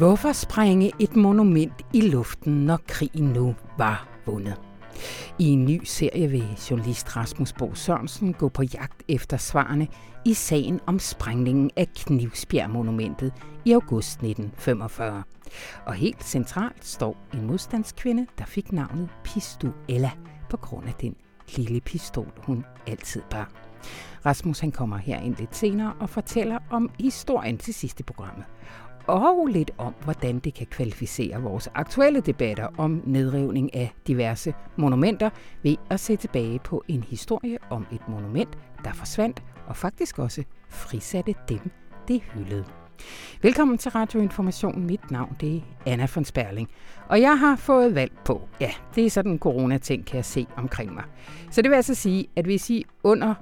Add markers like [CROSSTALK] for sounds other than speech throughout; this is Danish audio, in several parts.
Hvorfor sprænge et monument i luften, når krigen nu var vundet? I en ny serie vil journalist Rasmus Bo Sørensen gå på jagt efter svarene i sagen om sprængningen af Knivsbjerg-monumentet i august 1945. Og helt centralt står en modstandskvinde, der fik navnet Pistuella på grund af den lille pistol, hun altid bar. Rasmus han kommer her ind lidt senere og fortæller om historien til sidste programmet og lidt om, hvordan det kan kvalificere vores aktuelle debatter om nedrivning af diverse monumenter ved at se tilbage på en historie om et monument, der forsvandt og faktisk også frisatte dem, det hyldede. Velkommen til Radioinformation. Mit navn det er Anna von Sperling. Og jeg har fået valg på. Ja, det er sådan en coronating, kan jeg se omkring mig. Så det vil altså sige, at hvis I under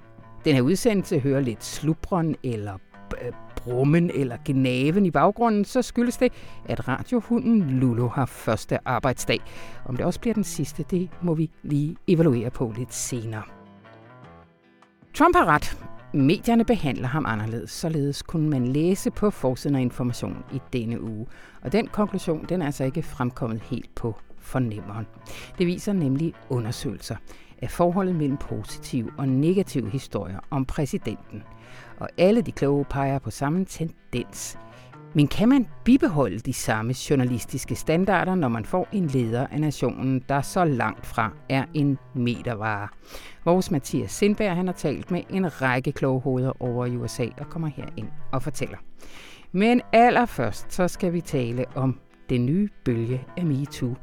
den her udsendelse hører lidt slubron eller Øh, brummen eller gnaven i baggrunden, så skyldes det, at radiohunden Lulu har første arbejdsdag. Om det også bliver den sidste, det må vi lige evaluere på lidt senere. Trump har ret. Medierne behandler ham anderledes, således kunne man læse på forsiden af information i denne uge. Og den konklusion den er altså ikke fremkommet helt på fornemmeren. Det viser nemlig undersøgelser af forholdet mellem positive og negative historier om præsidenten – og alle de kloge peger på samme tendens. Men kan man bibeholde de samme journalistiske standarder, når man får en leder af nationen, der så langt fra er en metervare? Vores Mathias Sindberg han har talt med en række kloge hoveder over i USA og kommer her ind og fortæller. Men allerførst så skal vi tale om den nye bølge af MeToo,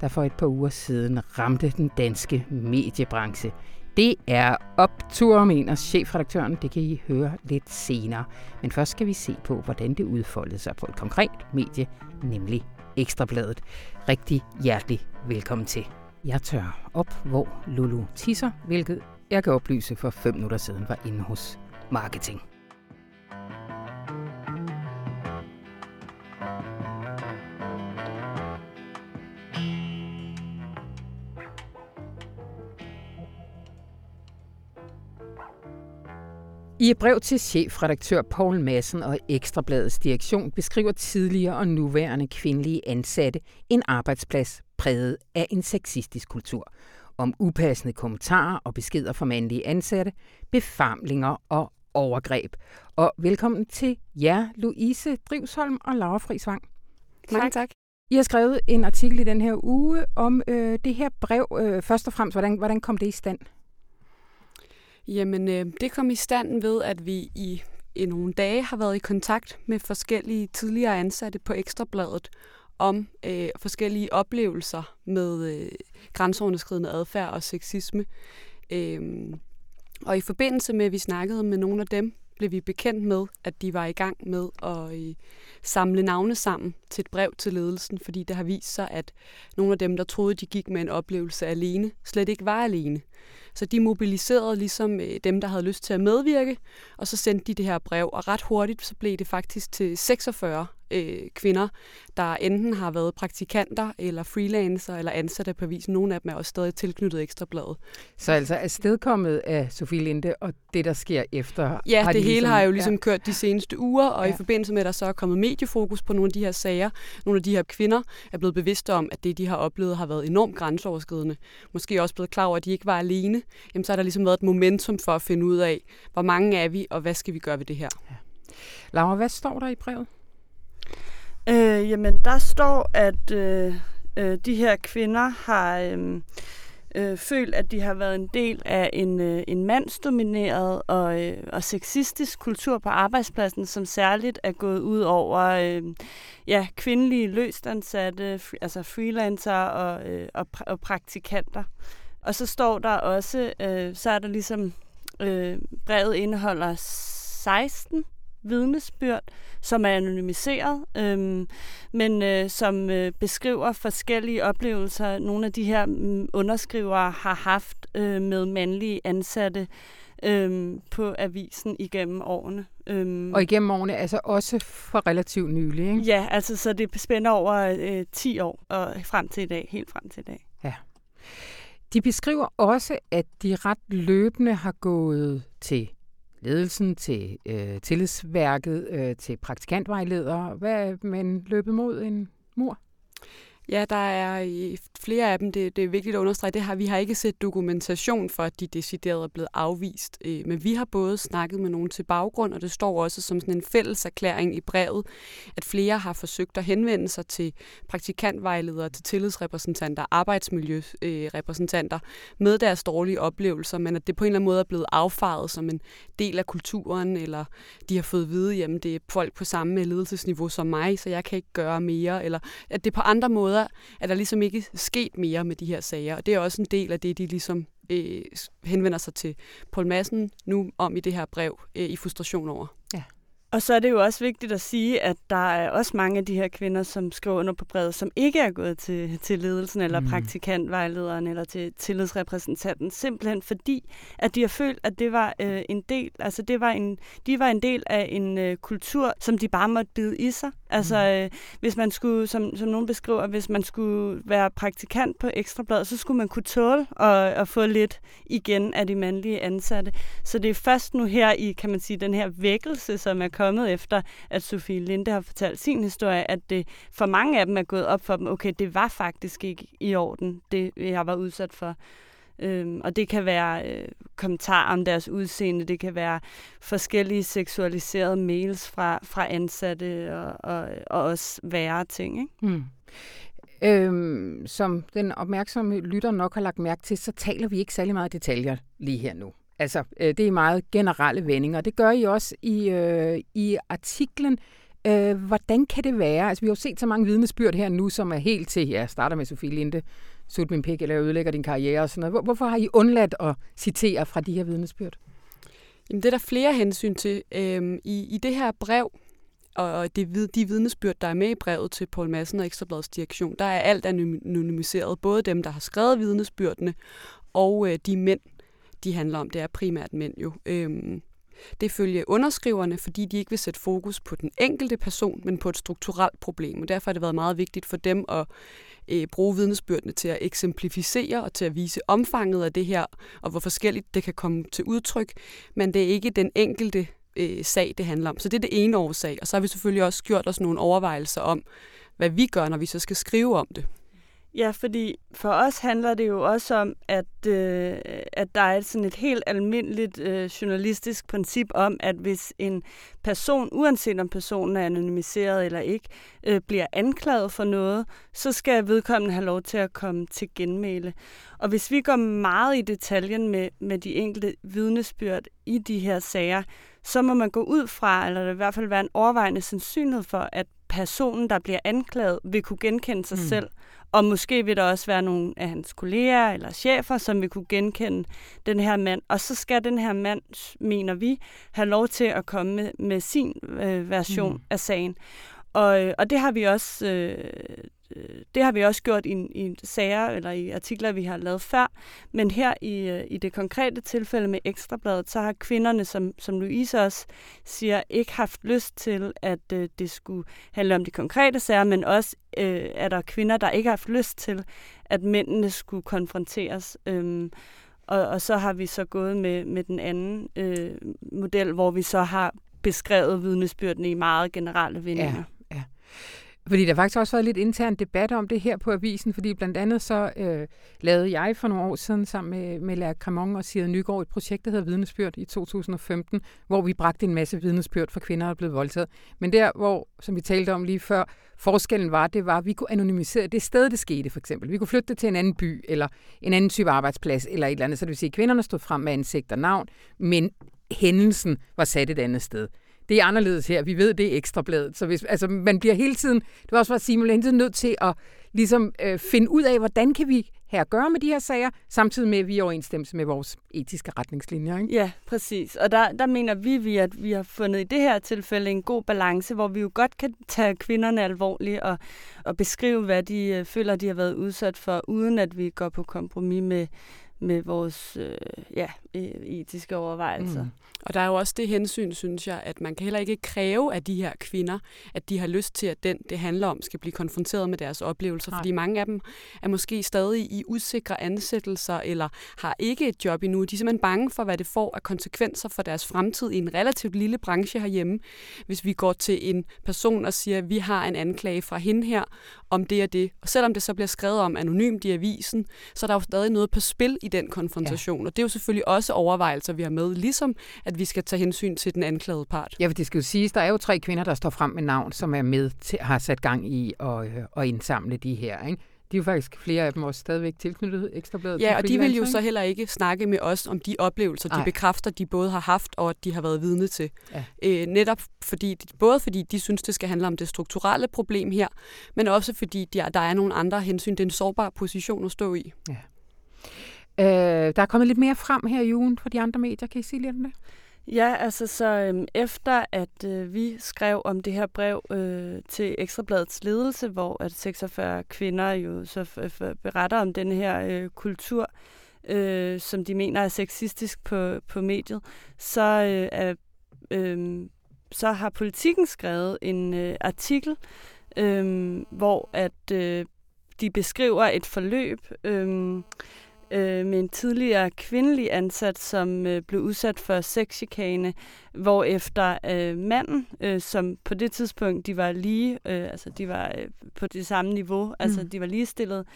der for et par uger siden ramte den danske mediebranche. Det er optur, mener chefredaktøren. Det kan I høre lidt senere. Men først skal vi se på, hvordan det udfoldede sig på et konkret medie, nemlig Ekstrabladet. Rigtig hjertelig velkommen til. Jeg tør op, hvor Lulu tisser, hvilket jeg kan oplyse for 5 minutter siden var inde hos marketing. I et brev til chefredaktør Paul Madsen og Ekstrabladets direktion beskriver tidligere og nuværende kvindelige ansatte en arbejdsplads præget af en sexistisk kultur. Om upassende kommentarer og beskeder fra mandlige ansatte, befamlinger og overgreb. Og velkommen til jer, Louise Drivsholm og Laura Frisvang. Mange tak. I har skrevet en artikel i den her uge om øh, det her brev. Øh, først og fremmest, hvordan, hvordan kom det i stand? Jamen, øh, det kom i stand ved, at vi i, i nogle dage har været i kontakt med forskellige tidligere ansatte på Ekstrabladet om øh, forskellige oplevelser med øh, grænseoverskridende adfærd og sexisme. Øh, og i forbindelse med, at vi snakkede med nogle af dem, blev vi bekendt med, at de var i gang med at øh, samle navne sammen til et brev til ledelsen, fordi det har vist sig, at nogle af dem, der troede, de gik med en oplevelse alene, slet ikke var alene. Så de mobiliserede ligesom øh, dem, der havde lyst til at medvirke, og så sendte de det her brev, og ret hurtigt så blev det faktisk til 46 øh, kvinder, der enten har været praktikanter eller freelancer eller ansatte på avisen. Nogle af dem er også stadig tilknyttet Ekstrabladet. Så altså afstedkommet af Sofie Linde og det, der sker efter? Ja, det de hele ligesom, har jo ligesom ja. kørt de seneste uger, og ja. i forbindelse med, at der så er kommet mediefokus på nogle af de her sager, nogle af de her kvinder er blevet bevidste om, at det, de har oplevet, har været enormt grænseoverskridende. Måske også blevet klar over, at de ikke var alene. Jamen, så har der ligesom været et momentum for at finde ud af, hvor mange er vi, og hvad skal vi gøre ved det her. Ja. Laura, hvad står der i brevet? Øh, jamen, der står, at øh, øh, de her kvinder har øh, øh, følt, at de har været en del af en, øh, en mandsdomineret og, øh, og sexistisk kultur på arbejdspladsen, som særligt er gået ud over øh, ja, kvindelige løstansatte, fri, altså freelancer og, øh, og, og praktikanter. Og så står der også, øh, så er der ligesom, øh, brevet indeholder 16 vidnesbyrd, som er anonymiseret, øhm, men øh, som øh, beskriver forskellige oplevelser, nogle af de her mm, underskrivere har haft øh, med mandlige ansatte øh, på avisen igennem årene. Øhm, og igennem årene, altså også for relativt nylig, ikke? Ja, altså så det spænder over øh, 10 år og frem til i dag, helt frem til i dag. Ja. De beskriver også, at de ret løbende har gået til ledelsen, til øh, tillidsværket, øh, til praktikantvejledere. Hvad men man løbet mod en mur? Ja, der er flere af dem, det, det er vigtigt at understrege, det har vi har ikke set dokumentation for, at de decideret er blevet afvist. Øh, men vi har både snakket med nogen til baggrund, og det står også som sådan en fælles erklæring i brevet, at flere har forsøgt at henvende sig til praktikantvejledere, til tillidsrepræsentanter, arbejdsmiljørepræsentanter med deres dårlige oplevelser, men at det på en eller anden måde er blevet affaret som en del af kulturen, eller de har fået at vide, at det er folk på samme ledelsesniveau som mig, så jeg kan ikke gøre mere, eller at det på andre måder måder er der ligesom ikke sket mere med de her sager, og det er også en del af det, de ligesom øh, henvender sig til Paul Madsen nu om i det her brev øh, i frustration over. Og så er det jo også vigtigt at sige, at der er også mange af de her kvinder, som skriver under på brevet, som ikke er gået til, til ledelsen eller mm. praktikantvejlederen eller til tillidsrepræsentanten, simpelthen fordi, at de har følt, at det var øh, en del, altså det var en, de var en del af en øh, kultur, som de bare måtte bide i sig. Altså mm. øh, hvis man skulle, som, som nogen beskriver, hvis man skulle være praktikant på Ekstrabladet, så skulle man kunne tåle at, at få lidt igen af de mandlige ansatte. Så det er først nu her i, kan man sige, den her vækkelse, som er kommet kommet efter, at Sofie Linde har fortalt sin historie, at det for mange af dem er gået op for dem, okay, det var faktisk ikke i orden, det jeg var udsat for. Øhm, og det kan være øh, kommentarer om deres udseende, det kan være forskellige seksualiserede mails fra, fra ansatte og, og, og også værre ting. Ikke? Mm. Øhm, som den opmærksomme lytter nok har lagt mærke til, så taler vi ikke særlig meget detaljer lige her nu. Altså, øh, det er meget generelle vendinger. Det gør I også i, øh, i artiklen. Øh, hvordan kan det være? Altså, vi har jo set så mange vidnesbyrd her nu, som er helt til, ja, starter med Sofie Linde, sut min pik, eller ødelægger din karriere og sådan noget. Hvorfor har I undladt at citere fra de her vidnesbyrd? Jamen, det er der flere hensyn til. Øhm, i, I det her brev, og det, de vidnesbyrd, der er med i brevet til Paul Madsen og Ekstrabladets direktion, der er alt anonymiseret. Både dem, der har skrevet vidnesbyrdene, og øh, de mænd, de handler om, det er primært mænd jo. Øhm, det følger underskriverne, fordi de ikke vil sætte fokus på den enkelte person, men på et strukturelt problem. Og derfor har det været meget vigtigt for dem at øh, bruge vidnesbyrdene til at eksemplificere og til at vise omfanget af det her, og hvor forskelligt det kan komme til udtryk. Men det er ikke den enkelte øh, sag, det handler om. Så det er det ene årsag. Og så har vi selvfølgelig også gjort os nogle overvejelser om, hvad vi gør, når vi så skal skrive om det. Ja, fordi for os handler det jo også om, at, øh, at der er sådan et helt almindeligt øh, journalistisk princip om, at hvis en person, uanset om personen er anonymiseret eller ikke, øh, bliver anklaget for noget, så skal vedkommende have lov til at komme til genmæle. Og hvis vi går meget i detaljen med, med de enkelte vidnesbyrd i de her sager, så må man gå ud fra, eller der i hvert fald være en overvejende sandsynlighed for, at personen, der bliver anklaget, vil kunne genkende sig mm. selv og måske vil der også være nogle af hans kolleger eller chefer, som vil kunne genkende den her mand. Og så skal den her mand, mener vi, have lov til at komme med, med sin øh, version mm. af sagen. Og, øh, og det har vi også øh, Øh, det har vi også gjort i, i sager eller i artikler, vi har lavet før. Men her i, øh, i det konkrete tilfælde med Ekstrabladet, så har kvinderne, som, som Louise også siger, ikke haft lyst til, at øh, det skulle handle om de konkrete sager, men også øh, er der kvinder, der ikke har haft lyst til, at mændene skulle konfronteres. Øhm, og, og så har vi så gået med, med den anden øh, model, hvor vi så har beskrevet vidnesbyrdene i meget generelle vendinger. Ja, ja. Fordi der faktisk også været lidt intern debat om det her på avisen, fordi blandt andet så øh, lavede jeg for nogle år siden sammen med, med Lærke Cremon og Sida Nygaard et projekt, der hedder Vidnesbyrd i 2015, hvor vi bragte en masse vidnesbyrd for kvinder, der er blevet voldtaget. Men der, hvor, som vi talte om lige før, forskellen var, det var, at vi kunne anonymisere det sted, det skete for eksempel. Vi kunne flytte det til en anden by, eller en anden type arbejdsplads, eller et eller andet. Så det vil sige, at kvinderne stod frem med ansigt og navn, men hændelsen var sat et andet sted det er anderledes her. Vi ved, det er ekstrabladet. Så hvis, altså, man bliver hele tiden, det var også for at sige, man bliver hele tiden nødt til at ligesom, øh, finde ud af, hvordan kan vi her gøre med de her sager, samtidig med, at vi er overensstemmelse med vores etiske retningslinjer. Ikke? Ja, præcis. Og der, der mener vi, at vi har fundet i det her tilfælde en god balance, hvor vi jo godt kan tage kvinderne alvorligt og, og beskrive, hvad de øh, føler, de har været udsat for, uden at vi går på kompromis med, med vores øh, ja, etiske overvejelser. Mm. Og der er jo også det hensyn, synes jeg, at man kan heller ikke kræve af de her kvinder, at de har lyst til, at den, det handler om, skal blive konfronteret med deres oplevelser. Nej. Fordi mange af dem er måske stadig i usikre ansættelser, eller har ikke et job endnu. De er simpelthen bange for, hvad det får af konsekvenser for deres fremtid i en relativt lille branche herhjemme. Hvis vi går til en person og siger, at vi har en anklage fra hende her om det og det. Og selvom det så bliver skrevet om anonymt i avisen, så er der jo stadig noget på spil i den konfrontation. Ja. Og det er jo selvfølgelig også overvejelser, vi har med, ligesom at vi skal tage hensyn til den anklagede part. Ja, for det skal jo siges, der er jo tre kvinder, der står frem med navn, som er med til, har sat gang i at, øh, at indsamle de her. Ikke? De er jo faktisk flere af dem også stadigvæk tilknyttet Ekstrabladet. Ja, og de vil jo så heller ikke snakke med os om de oplevelser, de Ej. bekræfter, de både har haft og at de har været vidne til. Ja. Øh, netop fordi, både fordi de synes, det skal handle om det strukturelle problem her, men også fordi der, der er nogle andre hensyn. Det er en sårbar position at stå i. Ja. Øh, der er kommet lidt mere frem her i ugen for de andre medier. Kan I sige lidt om det? Ja, altså så øhm, efter at øh, vi skrev om det her brev øh, til Ekstrabladets ledelse, hvor at 46 kvinder jo så beretter om den her øh, kultur, øh, som de mener er sexistisk på, på mediet, så, øh, er, øh, så har politikken skrevet en øh, artikel, øh, hvor at øh, de beskriver et forløb, øh, øh, med en tidligere kvindelig ansat, som øh, blev udsat for sexchikane, hvor efter øh, manden, øh, som på det tidspunkt, de var lige, øh, altså de var øh, på det samme niveau, mm. altså de var ligestillet,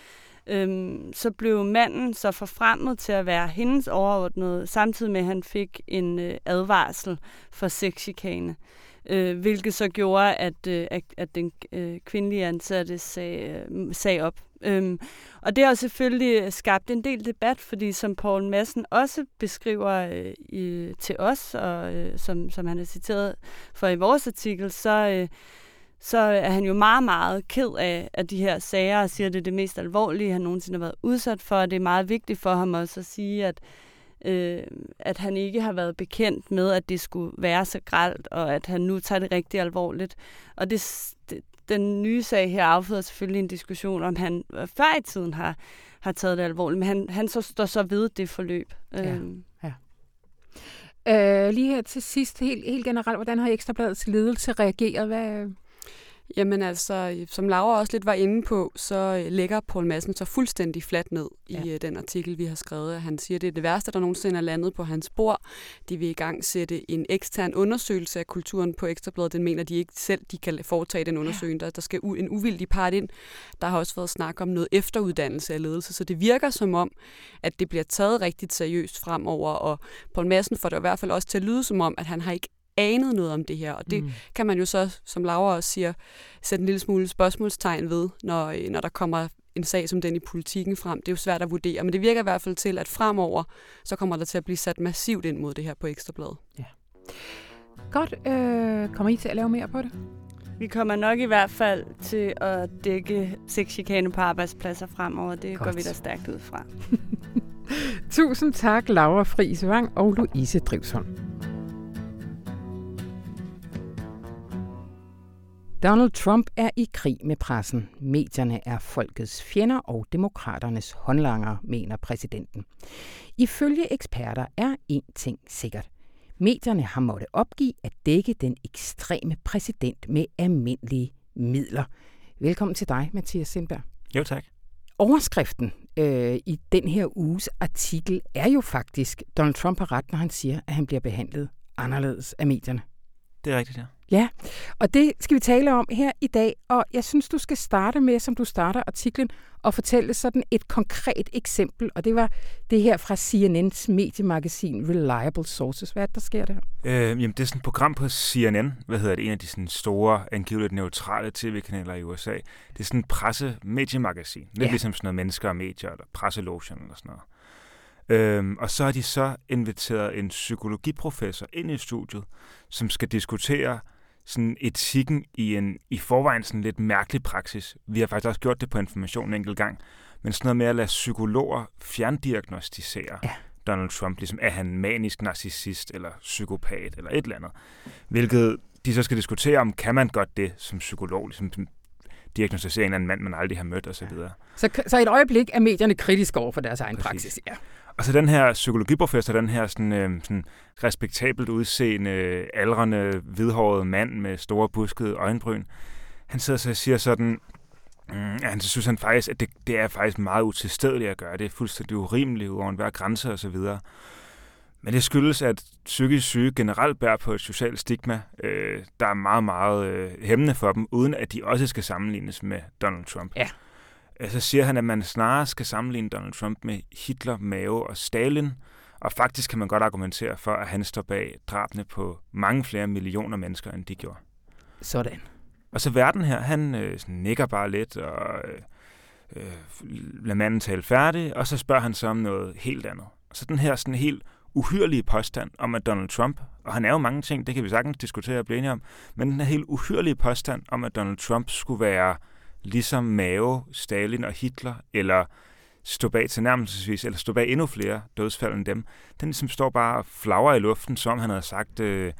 øh, så blev manden så forfremmet til at være hendes overordnede, samtidig med at han fik en øh, advarsel for sexchikane øh, Øh, hvilket så gjorde, at, øh, at, at den øh, kvindelige ansatte sag, øh, sag op. Øhm, og det har selvfølgelig skabt en del debat, fordi som Paul Madsen også beskriver øh, i, til os, og øh, som, som han er citeret for i vores artikel, så, øh, så er han jo meget, meget ked af, af de her sager, og siger, at det er det mest alvorlige, han nogensinde har været udsat for, og det er meget vigtigt for ham også at sige, at øh, at han ikke har været bekendt med, at det skulle være så gralt, og at han nu tager det rigtig alvorligt. Og det, det, den nye sag her afføder selvfølgelig en diskussion, om han før i tiden har, har taget det alvorligt, men han, han så står så ved det forløb. Ja, øhm. ja. Øh, lige her til sidst, helt, helt generelt, hvordan har Ekstrabladets ledelse reageret? Hvad, Jamen altså, som Laura også lidt var inde på, så øh, lægger Paul Madsen så fuldstændig fladt ned ja. i øh, den artikel, vi har skrevet. Han siger, at det er det værste, der nogensinde er landet på hans bord. De vil i gang sætte en ekstern undersøgelse af kulturen på Ekstrabladet. Den mener de ikke selv, de kan foretage den undersøgelse. Der, der skal en uvildig part ind. Der har også været snak om noget efteruddannelse af ledelse, så det virker som om, at det bliver taget rigtig seriøst fremover, og Paul Madsen får det i hvert fald også til at lyde som om, at han har ikke anet noget om det her. Og det mm. kan man jo så, som Laura også siger, sætte en lille smule spørgsmålstegn ved, når, øh, når der kommer en sag som den i politikken frem. Det er jo svært at vurdere, men det virker i hvert fald til, at fremover, så kommer der til at blive sat massivt ind mod det her på Ekstrabladet. Ja. Godt. Øh, kommer I til at lave mere på det? Vi kommer nok i hvert fald til at dække sexchikane på arbejdspladser fremover. Det Godt. går vi da stærkt ud fra. [LAUGHS] Tusind tak, Laura Friis Vang og Louise Drivsholm. Donald Trump er i krig med pressen. Medierne er folkets fjender og demokraternes håndlanger, mener præsidenten. Ifølge eksperter er én ting sikkert. Medierne har måttet opgive at dække den ekstreme præsident med almindelige midler. Velkommen til dig, Mathias Sindberg. Jo, tak. Overskriften øh, i den her uges artikel er jo faktisk, Donald Trump har ret, når han siger, at han bliver behandlet anderledes af medierne. Det er rigtigt, ja. Ja, og det skal vi tale om her i dag, og jeg synes, du skal starte med, som du starter artiklen, og fortælle sådan et konkret eksempel, og det var det her fra CNN's mediemagasin Reliable Sources. Hvad er det, der sker der? Øh, jamen, det er sådan et program på CNN, hvad hedder det, en af de sådan store, angiveligt neutrale tv-kanaler i USA. Det er sådan et presse-mediemagasin, lidt ja. ligesom sådan noget mennesker og medier, eller presselotion eller sådan noget. Øhm, og så har de så inviteret en psykologiprofessor ind i studiet, som skal diskutere sådan etikken i en i forvejen sådan lidt mærkelig praksis. Vi har faktisk også gjort det på information en enkelt gang, men sådan noget med at lade psykologer fjerndiagnostisere ja. Donald Trump, ligesom er han manisk narcissist eller psykopat eller et eller andet. Hvilket de så skal diskutere om, kan man godt det som psykolog? Ligesom, diagnostisere en anden mand, man aldrig har mødt osv. Ja. Så, så et øjeblik er medierne kritiske over for deres egen Præcis. praksis. Ja. Og så den her psykologiprofessor, den her sådan, øh, sådan respektabelt udseende, aldrende, hvidhårede mand med store buskede øjenbryn, han sidder så og siger sådan, Mm, ja, han synes han faktisk, at det, det er faktisk meget utilstedeligt at gøre. Det er fuldstændig urimeligt over enhver grænse og så videre. Men det skyldes, at psykisk syge generelt bærer på et socialt stigma, øh, der er meget, meget øh, hæmmende for dem, uden at de også skal sammenlignes med Donald Trump. Ja. Øh, så siger han, at man snarere skal sammenligne Donald Trump med Hitler, Mao og Stalin, og faktisk kan man godt argumentere for, at han står bag drabene på mange flere millioner mennesker, end de gjorde. Sådan. Og så verden her, han øh, nikker bare lidt og øh, øh, lader manden tale færdig, og så spørger han så om noget helt andet. Så den her sådan helt uhyrlige påstand om, at Donald Trump, og han er jo mange ting, det kan vi sagtens diskutere og blive enige om, men den her helt uhyrlige påstand om, at Donald Trump skulle være ligesom Mao, Stalin og Hitler, eller stå bag tilnærmelsesvis, eller stå bag endnu flere dødsfald end dem, den ligesom står bare og flagrer i luften, som han havde sagt, øh,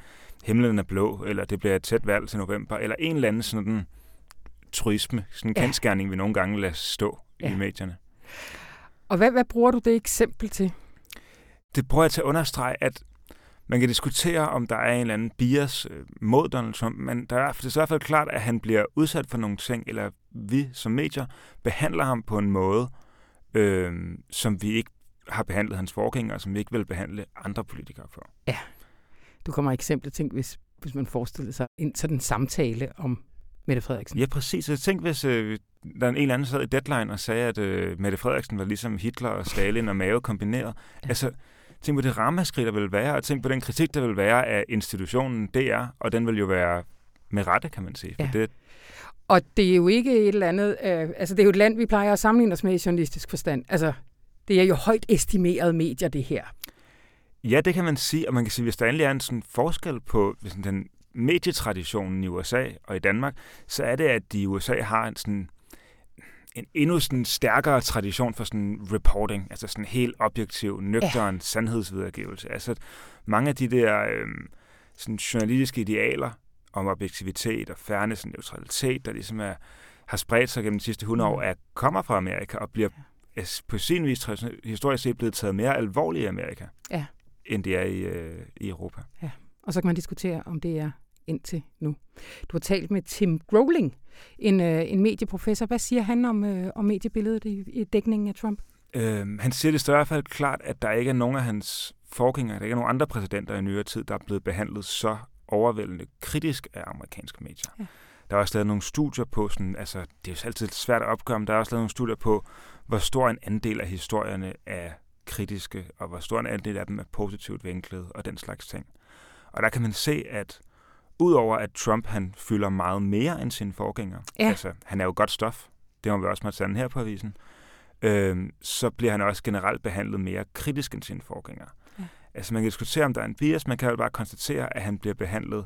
himlen er blå, eller det bliver et tæt valg til november, eller en eller anden sådan turisme, sådan en ja. kendskærning, vi nogle gange lader stå ja. i medierne. Og hvad, hvad bruger du det eksempel til? Det bruger jeg til at understrege, at man kan diskutere, om der er en eller anden bias øh, mod Donald Trump, men der er, det er i hvert fald klart, at han bliver udsat for nogle ting, eller vi som medier behandler ham på en måde, øh, som vi ikke har behandlet hans forgængere, som vi ikke vil behandle andre politikere for. Ja. Du kommer eksempel tænk, hvis, hvis man forestillede sig en sådan samtale om Mette Frederiksen. Ja, præcis. Jeg tænk, hvis øh, der er en eller anden, sad i Deadline og sagde, at øh, Mette Frederiksen var ligesom Hitler og Stalin og Mao kombineret. Ja. Altså, tænk på det ramaskrig, der vil være, og tænk på den kritik, der vil være af institutionen DR, og den vil jo være med rette, kan man sige. For ja. det, og det er jo ikke et eller andet, øh, altså det er jo et land, vi plejer at sammenligne os med i journalistisk forstand. Altså, det er jo højt estimeret medier, det her. Ja, det kan man sige, og man kan sige, hvis der endelig er en sådan forskel på hvis den medietraditionen i USA og i Danmark, så er det, at de i USA har en sådan en endnu sådan stærkere tradition for sådan reporting, altså sådan helt objektiv, nøgteren ja. sandhedsvidergivelse. Altså mange af de der øh, sådan journalistiske idealer om objektivitet og fairness og neutralitet, der ligesom er, har spredt sig gennem de sidste 100 år, mm. er, kommer fra Amerika og bliver på sin vis historisk set blevet taget mere alvorligt i Amerika. Ja end det er i, øh, i Europa. Ja, og så kan man diskutere, om det er indtil nu. Du har talt med Tim Growling, en, øh, en medieprofessor. Hvad siger han om, øh, om mediebilledet i, i dækningen af Trump? Øhm, han siger det i hvert fald klart, at der ikke er nogen af hans forgængere, der ikke er nogen andre præsidenter i nyere tid, der er blevet behandlet så overvældende kritisk af amerikanske medier. Ja. Der er også lavet nogle studier på, sådan, altså, det er jo altid svært at opgøre, men der er også lavet nogle studier på, hvor stor en andel af historierne er kritiske, og hvor stor en andel af dem er positivt vinklet, og den slags ting. Og der kan man se, at udover at Trump han fylder meget mere end sine forgængere, ja. altså han er jo godt stof, det må vi også måtte sande her på avisen, øh, så bliver han også generelt behandlet mere kritisk end sine forgængere. Ja. Altså man kan diskutere, om der er en bias, man kan jo bare konstatere, at han bliver behandlet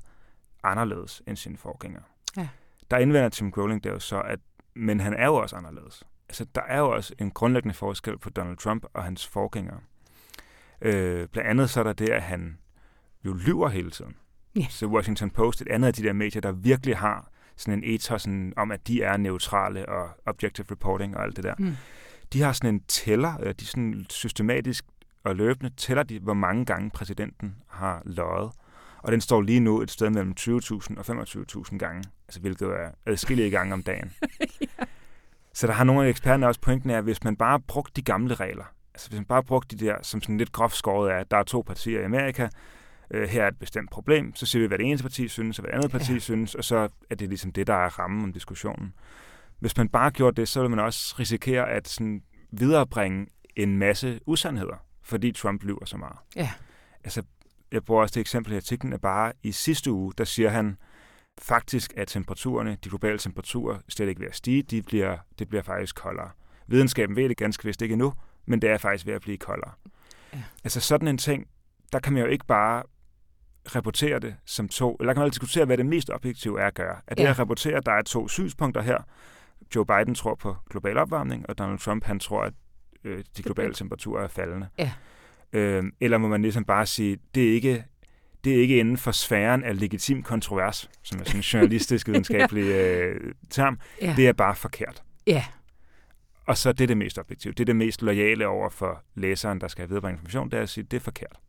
anderledes end sine forgængere. Ja. Der indvender Tim Groening det jo så, at men han er jo også anderledes altså, der er jo også en grundlæggende forskel på Donald Trump og hans forgængere. Øh, blandt andet så er der det, at han jo lyver hele tiden. Yeah. Så Washington Post, et andet af de der medier, der virkelig har sådan en ethos sådan, om, at de er neutrale og objective reporting og alt det der. Mm. De har sådan en tæller, øh, de sådan systematisk og løbende tæller de, hvor mange gange præsidenten har løjet. Og den står lige nu et sted mellem 20.000 og 25.000 gange, altså hvilket er adskillige gange om dagen. [LAUGHS] ja. Så der har nogle af eksperterne også pointen af, at hvis man bare brugte de gamle regler, altså hvis man bare brugte de der, som sådan lidt groft skåret af, at der er to partier i Amerika, øh, her er et bestemt problem, så siger vi, hvad det ene parti synes, og hvad det andet parti ja. synes, og så er det ligesom det, der er rammen om diskussionen. Hvis man bare gjorde det, så ville man også risikere at sådan viderebringe en masse usandheder, fordi Trump lyver så meget. Ja. Altså, jeg bruger også det eksempel i artiklen, at bare i sidste uge, der siger han, faktisk er temperaturerne, de globale temperaturer, slet ikke ved at stige. De bliver, det bliver faktisk koldere. Videnskaben ved det ganske vist ikke endnu, men det er faktisk ved at blive koldere. Ja. Altså sådan en ting, der kan man jo ikke bare rapportere det som to, eller kan man diskutere, hvad det mest objektive er at gøre. Er det ja. at rapportere, at der er to synspunkter her. Joe Biden tror på global opvarmning, og Donald Trump han tror, at øh, de globale temperaturer er faldende. Ja. Øh, eller må man ligesom bare sige, det er ikke det er ikke inden for sfæren af legitim kontrovers, som er sådan en journalistisk [LAUGHS] videnskabelig øh, term. Ja. Det er bare forkert. Ja. Og så det er det mest objektive. Det er det mest lojale over for læseren, der skal viderebringe information, det er at sige, det er forkert.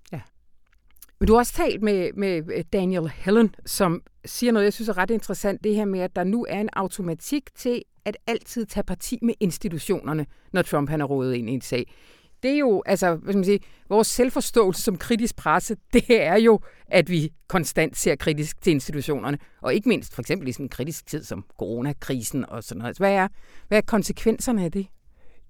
Men du har også talt med, med øh, Daniel Helen, som siger noget, jeg synes er ret interessant, det her med, at der nu er en automatik til at altid tage parti med institutionerne, når Trump han er rådet ind i en sag det er jo, altså, hvad skal man sige, vores selvforståelse som kritisk presse, [LAUGHS] det er jo, at vi konstant ser kritisk til institutionerne, og ikke mindst for eksempel i sådan en kritisk tid som coronakrisen og sådan noget. Altså, hvad er, hvad er konsekvenserne af det?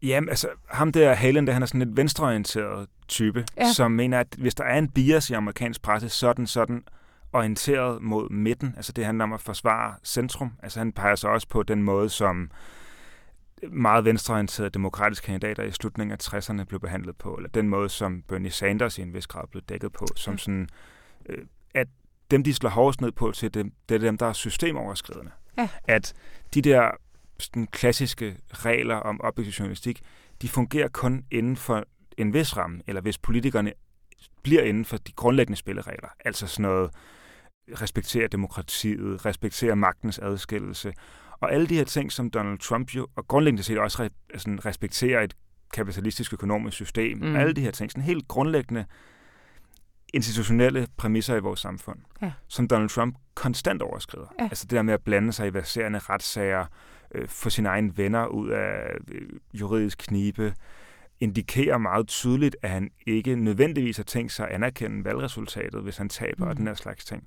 Jamen, altså, ham der Halen, der, han er sådan lidt venstreorienteret type, ja. som mener, at hvis der er en bias i amerikansk presse, så er den sådan orienteret mod midten. Altså, det handler om at forsvare centrum. Altså, han peger så også på den måde, som meget venstreorienterede demokratiske kandidater i slutningen af 60'erne blev behandlet på, eller den måde, som Bernie Sanders i en vis grad blev dækket på, som sådan, øh, at dem, de slår hårdest ned på til, det, det er dem, der er systemoverskridende. Ja. At de der sådan, klassiske regler om objektiv journalistik, de fungerer kun inden for en vis ramme, eller hvis politikerne bliver inden for de grundlæggende spilleregler. Altså sådan noget, respektere demokratiet, respektere magtens adskillelse, og alle de her ting, som Donald Trump jo, og grundlæggende set også altså, respekterer et kapitalistisk økonomisk system, mm. alle de her ting, sådan helt grundlæggende institutionelle præmisser i vores samfund, ja. som Donald Trump konstant overskrider. Ja. Altså det der med at blande sig i verserende retssager, øh, få sine egne venner ud af øh, juridisk knibe, indikerer meget tydeligt, at han ikke nødvendigvis har tænkt sig at anerkende valgresultatet, hvis han taber mm. og den her slags ting.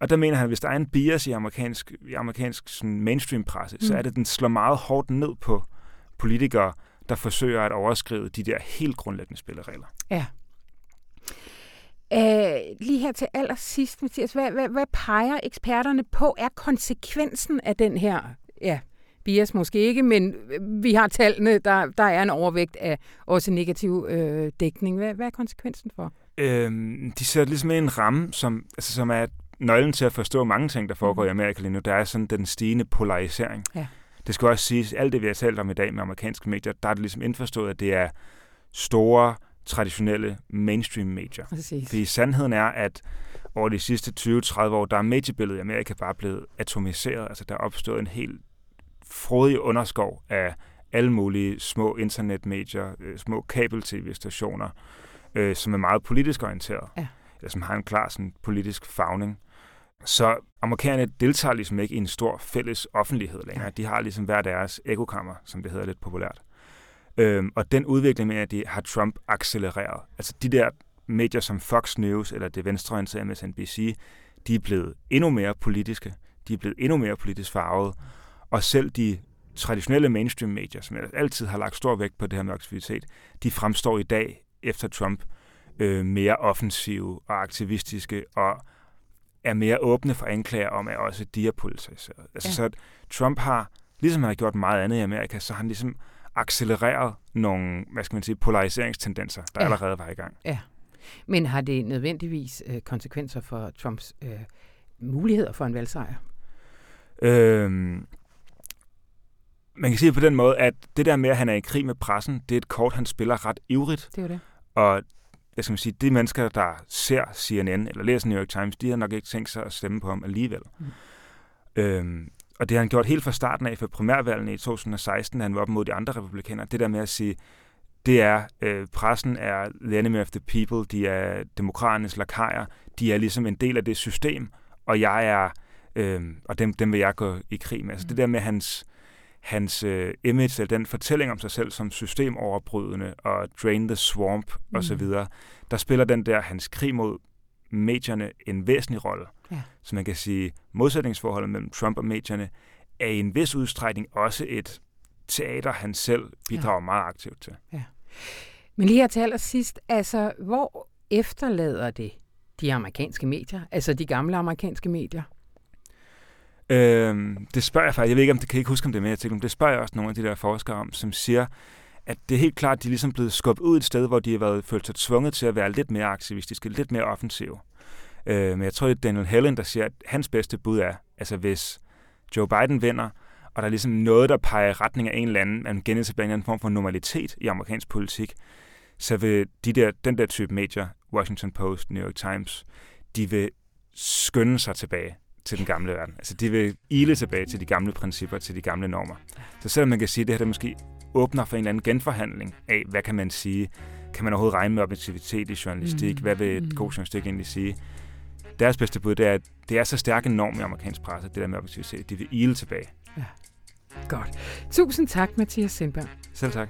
Og der mener han, at hvis der er en bias i amerikansk, i amerikansk sådan mainstream-presse, mm. så er det, at den slår meget hårdt ned på politikere, der forsøger at overskride de der helt grundlæggende spilleregler. Ja. Æh, lige her til allersidst, Mathias, hvad, hvad, hvad peger eksperterne på, er konsekvensen af den her ja, bias måske ikke, men vi har tallene, der, der er en overvægt af også negativ øh, dækning. Hvad, hvad er konsekvensen for? Øhm, de ser ligesom en ramme, som, altså, som er nøglen til at forstå mange ting, der foregår i Amerika lige nu, der er sådan den stigende polarisering. Ja. Det skal også siges, alt det vi har talt om i dag med amerikanske medier, der er det ligesom indforstået, at det er store, traditionelle mainstream-medier. Fordi sandheden er, at over de sidste 20-30 år, der er mediebilledet i Amerika bare blevet atomiseret. Altså der er opstået en helt frodig underskov af alle mulige små internetmedier, øh, små kabel-tv-stationer, øh, som er meget politisk orienteret. Ja. Eller som har en klar sådan, politisk fagning. Så amerikanerne deltager ligesom ikke i en stor fælles offentlighed længere. De har ligesom hver deres ekokammer, som det hedder lidt populært. Øhm, og den udvikling med, at de har Trump accelereret. Altså de der medier som Fox News eller det venstreorienterede MSNBC, de er blevet endnu mere politiske. De er blevet endnu mere politisk farvet. Og selv de traditionelle mainstream-medier, som altid har lagt stor vægt på det her med aktivitet, de fremstår i dag efter Trump øh, mere offensive og aktivistiske og er mere åbne for anklager om, at også de er politiseret. Altså, ja. Så Trump har, ligesom han har gjort meget andet i Amerika, så har han ligesom accelereret nogle, hvad skal man sige, polariseringstendenser, der ja. allerede var i gang. Ja. Men har det nødvendigvis øh, konsekvenser for Trumps øh, muligheder for en valgsejr? Øhm, man kan sige på den måde, at det der med, at han er i krig med pressen, det er et kort, han spiller ret ivrigt. Det er det. Og jeg skal sige, de mennesker, der ser CNN eller læser New York Times, de har nok ikke tænkt sig at stemme på ham alligevel. Mm. Øhm, og det har han gjort helt fra starten af, for primærvalgene i 2016, da han var op mod de andre republikanere, det der med at sige, det er, øh, pressen er the enemy of the people, de er demokraternes lakajer, de er ligesom en del af det system, og jeg er, øh, og dem, dem vil jeg gå i krig med. Altså mm. det der med hans, hans øh, image, eller den fortælling om sig selv som systemoverbrydende og drain the swamp mm. osv., der spiller den der hans krig mod medierne en væsentlig rolle. Ja. Så man kan sige, modsætningsforholdet mellem Trump og medierne er i en vis udstrækning også et teater, han selv bidrager ja. meget aktivt til. Ja. Men lige her til allersidst, altså, hvor efterlader det de amerikanske medier, altså de gamle amerikanske medier? Øhm, det spørger jeg faktisk, jeg ved ikke, om det kan ikke huske, om det er med artiklen, men det spørger jeg også nogle af de der forskere om, som siger, at det er helt klart, at de er ligesom blevet skubbet ud et sted, hvor de har været følt sig tvunget til at være lidt mere aktivistiske, lidt mere offensive. Øh, men jeg tror, det er Daniel Helen, der siger, at hans bedste bud er, altså hvis Joe Biden vinder, og der er ligesom noget, der peger i retning af en eller anden, man genetablerer en form for normalitet i amerikansk politik, så vil de der, den der type medier, Washington Post, New York Times, de vil skynde sig tilbage til den gamle verden. Altså, de vil ile tilbage til de gamle principper, til de gamle normer. Så selvom man kan sige, at det her der måske åbner for en eller anden genforhandling af, hvad kan man sige, kan man overhovedet regne med objektivitet i journalistik, mm. hvad vil et mm. god journalistik egentlig sige? Deres bedste bud, det er, at det er så stærk en norm i amerikansk presse, det der med objektivitet. De vil ile tilbage. Ja. Godt. Tusind tak, Mathias Sindberg. Selv tak.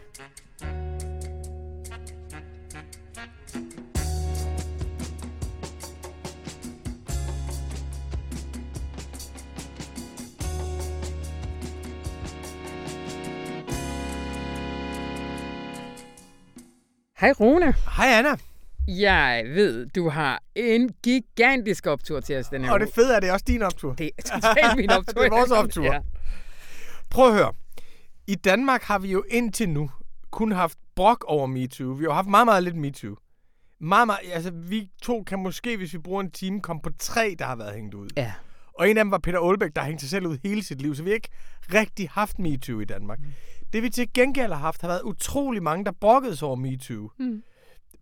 Hej Rune. Hej Anna. Jeg ved, du har en gigantisk optur til os den her Og det fede er, det er også din optur. Det er totalt min [LAUGHS] optur. det er vores optur. Ja. Prøv at høre. I Danmark har vi jo indtil nu kun haft brok over MeToo. Vi har haft meget, meget lidt MeToo. Meget, meget, altså, vi to kan måske, hvis vi bruger en time, komme på tre, der har været hængt ud. Ja. Og en af dem var Peter Aalbæk, der har hængt sig selv ud hele sit liv, så vi har ikke rigtig haft MeToo i Danmark. Mm. Det vi til gengæld har haft, har været utrolig mange, der brokkede sig over MeToo. Mm.